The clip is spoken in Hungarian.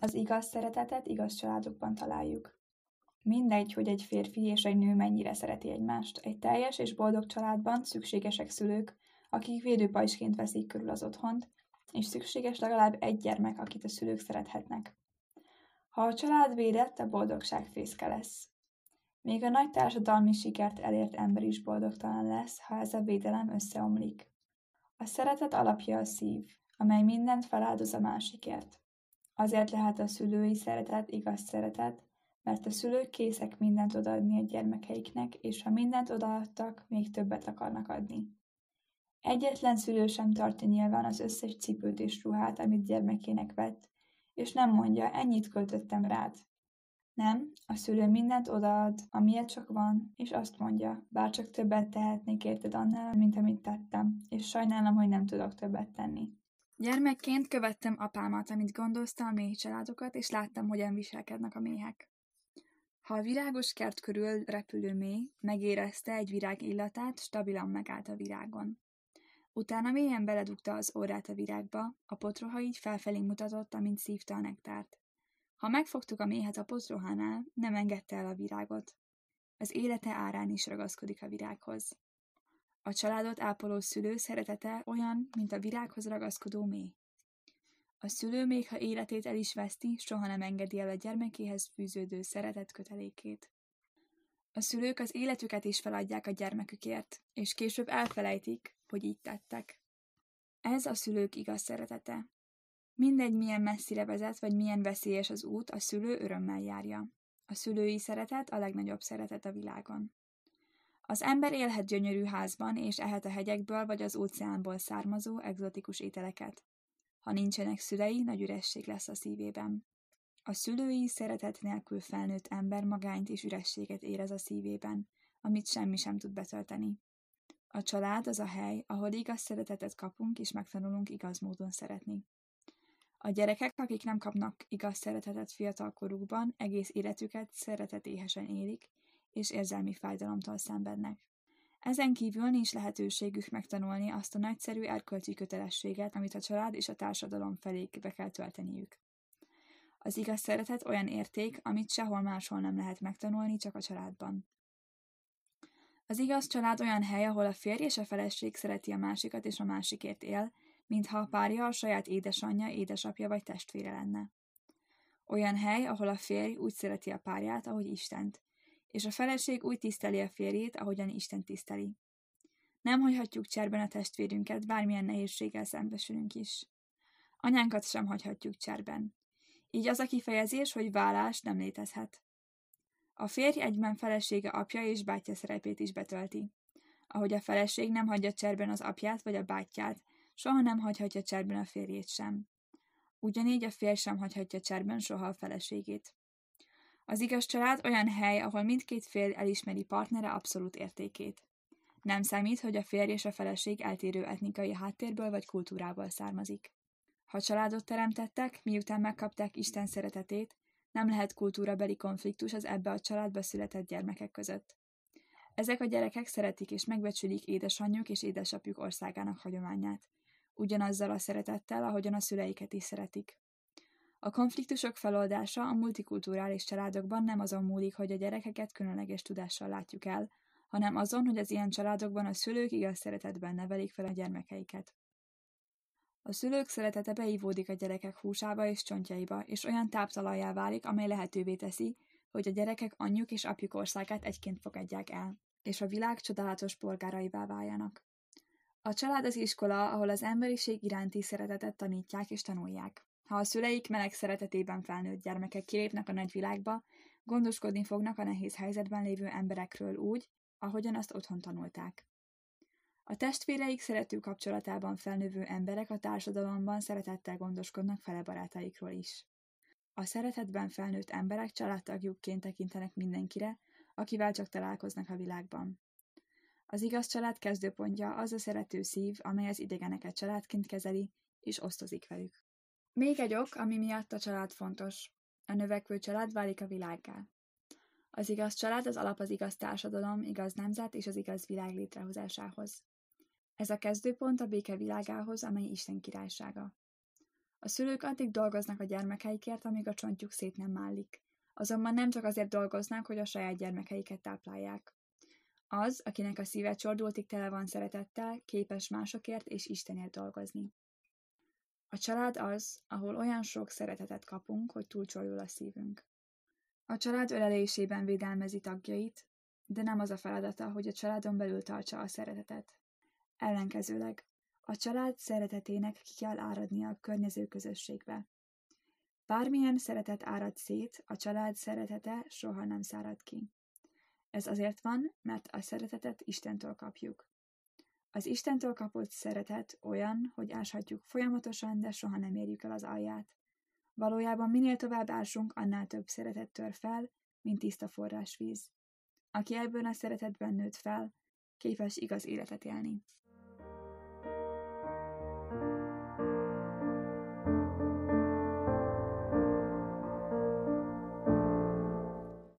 Az igaz szeretetet igaz családokban találjuk. Mindegy, hogy egy férfi és egy nő mennyire szereti egymást. Egy teljes és boldog családban szükségesek szülők, akik védőpajsként veszik körül az otthont, és szükséges legalább egy gyermek, akit a szülők szerethetnek. Ha a család védett, a boldogság fészke lesz. Még a nagy társadalmi sikert elért ember is boldogtalan lesz, ha ez a védelem összeomlik. A szeretet alapja a szív, amely mindent feláldoz a másikért. Azért lehet a szülői szeretet igaz szeretet, mert a szülők készek mindent odaadni a gyermekeiknek, és ha mindent odaadtak, még többet akarnak adni. Egyetlen szülő sem tartja nyilván az összes cipőt és ruhát, amit gyermekének vett, és nem mondja, ennyit költöttem rád. Nem, a szülő mindent odaad, amilyet csak van, és azt mondja, bár csak többet tehetnék érted annál, mint amit tettem, és sajnálom, hogy nem tudok többet tenni. Gyermekként követtem apámat, amit gondozta a méh családokat, és láttam, hogyan viselkednek a méhek. Ha a virágos kert körül repülő méh megérezte egy virág illatát, stabilan megállt a virágon. Utána mélyen beledugta az órát a virágba, a potroha így felfelé mutatott, amint szívta a nektárt. Ha megfogtuk a méhet a potrohánál, nem engedte el a virágot. Az élete árán is ragaszkodik a virághoz. A családot ápoló szülő szeretete olyan, mint a virághoz ragaszkodó méh. A szülő még ha életét el is veszti, soha nem engedi el a gyermekéhez fűződő szeretet kötelékét. A szülők az életüket is feladják a gyermekükért, és később elfelejtik, hogy így tettek. Ez a szülők igaz szeretete. Mindegy, milyen messzire vezet, vagy milyen veszélyes az út, a szülő örömmel járja. A szülői szeretet a legnagyobb szeretet a világon. Az ember élhet gyönyörű házban, és ehet a hegyekből vagy az óceánból származó egzotikus ételeket. Ha nincsenek szülei, nagy üresség lesz a szívében. A szülői szeretet nélkül felnőtt ember magányt és ürességet érez a szívében, amit semmi sem tud betölteni. A család az a hely, ahol igaz szeretetet kapunk és megtanulunk igaz módon szeretni. A gyerekek, akik nem kapnak igaz szeretetet fiatalkorukban, egész életüket szeretetéhesen élik, és érzelmi fájdalomtól szenvednek. Ezen kívül nincs lehetőségük megtanulni azt a nagyszerű erkölcsi kötelességet, amit a család és a társadalom felé be kell tölteniük. Az igaz szeretet olyan érték, amit sehol máshol nem lehet megtanulni, csak a családban. Az igaz család olyan hely, ahol a férj és a feleség szereti a másikat és a másikért él, mintha a párja a saját édesanyja, édesapja vagy testvére lenne. Olyan hely, ahol a férj úgy szereti a párját, ahogy Istent, és a feleség úgy tiszteli a férjét, ahogyan Isten tiszteli. Nem hagyhatjuk cserben a testvérünket, bármilyen nehézséggel szembesülünk is. Anyánkat sem hagyhatjuk cserben. Így az a kifejezés, hogy vállás nem létezhet. A férj egyben felesége apja és bátyja szerepét is betölti. Ahogy a feleség nem hagyja cserben az apját vagy a bátyját, soha nem hagyhatja cserben a férjét sem. Ugyanígy a férj sem hagyhatja cserben soha a feleségét. Az igaz család olyan hely, ahol mindkét fél elismeri partnere abszolút értékét. Nem számít, hogy a férj és a feleség eltérő etnikai háttérből vagy kultúrából származik. Ha családot teremtettek, miután megkapták Isten szeretetét, nem lehet kultúrabeli konfliktus az ebbe a családba született gyermekek között. Ezek a gyerekek szeretik és megbecsülik édesanyjuk és édesapjuk országának hagyományát, ugyanazzal a szeretettel, ahogyan a szüleiket is szeretik. A konfliktusok feloldása a multikulturális családokban nem azon múlik, hogy a gyerekeket különleges tudással látjuk el, hanem azon, hogy az ilyen családokban a szülők igaz szeretetben nevelik fel a gyermekeiket. A szülők szeretete beívódik a gyerekek húsába és csontjaiba, és olyan táptalajjá válik, amely lehetővé teszi, hogy a gyerekek anyjuk és apjuk országát egyként fogadják el, és a világ csodálatos polgáraivá váljanak. A család az iskola, ahol az emberiség iránti szeretetet tanítják és tanulják. Ha a szüleik meleg szeretetében felnőtt gyermekek kilépnek a nagyvilágba, gondoskodni fognak a nehéz helyzetben lévő emberekről úgy, ahogyan azt otthon tanulták. A testvéreik szerető kapcsolatában felnövő emberek a társadalomban szeretettel gondoskodnak fele barátaikról is. A szeretetben felnőtt emberek családtagjukként tekintenek mindenkire, akivel csak találkoznak a világban. Az igaz család kezdőpontja az a szerető szív, amely az idegeneket családként kezeli, és osztozik velük. Még egy ok, ami miatt a család fontos. A növekvő család válik a világgá. Az igaz család az alap az igaz társadalom, igaz nemzet és az igaz világ létrehozásához. Ez a kezdőpont a béke világához, amely Isten királysága. A szülők addig dolgoznak a gyermekeikért, amíg a csontjuk szét nem málik. Azonban nem csak azért dolgoznak, hogy a saját gyermekeiket táplálják. Az, akinek a szíve csordultig tele van szeretettel, képes másokért és Istenért dolgozni. A család az, ahol olyan sok szeretetet kapunk, hogy túlcsordul a szívünk. A család ölelésében védelmezi tagjait, de nem az a feladata, hogy a családon belül tartsa a szeretetet. Ellenkezőleg, a család szeretetének ki kell áradnia a környező közösségbe. Bármilyen szeretet árad szét, a család szeretete soha nem szárad ki. Ez azért van, mert a szeretetet Istentől kapjuk. Az Istentől kapott szeretet olyan, hogy áshatjuk folyamatosan, de soha nem érjük el az alját. Valójában minél tovább ásunk, annál több szeretet tör fel, mint tiszta forrásvíz. Aki ebben a szeretetben nőtt fel, képes igaz életet élni.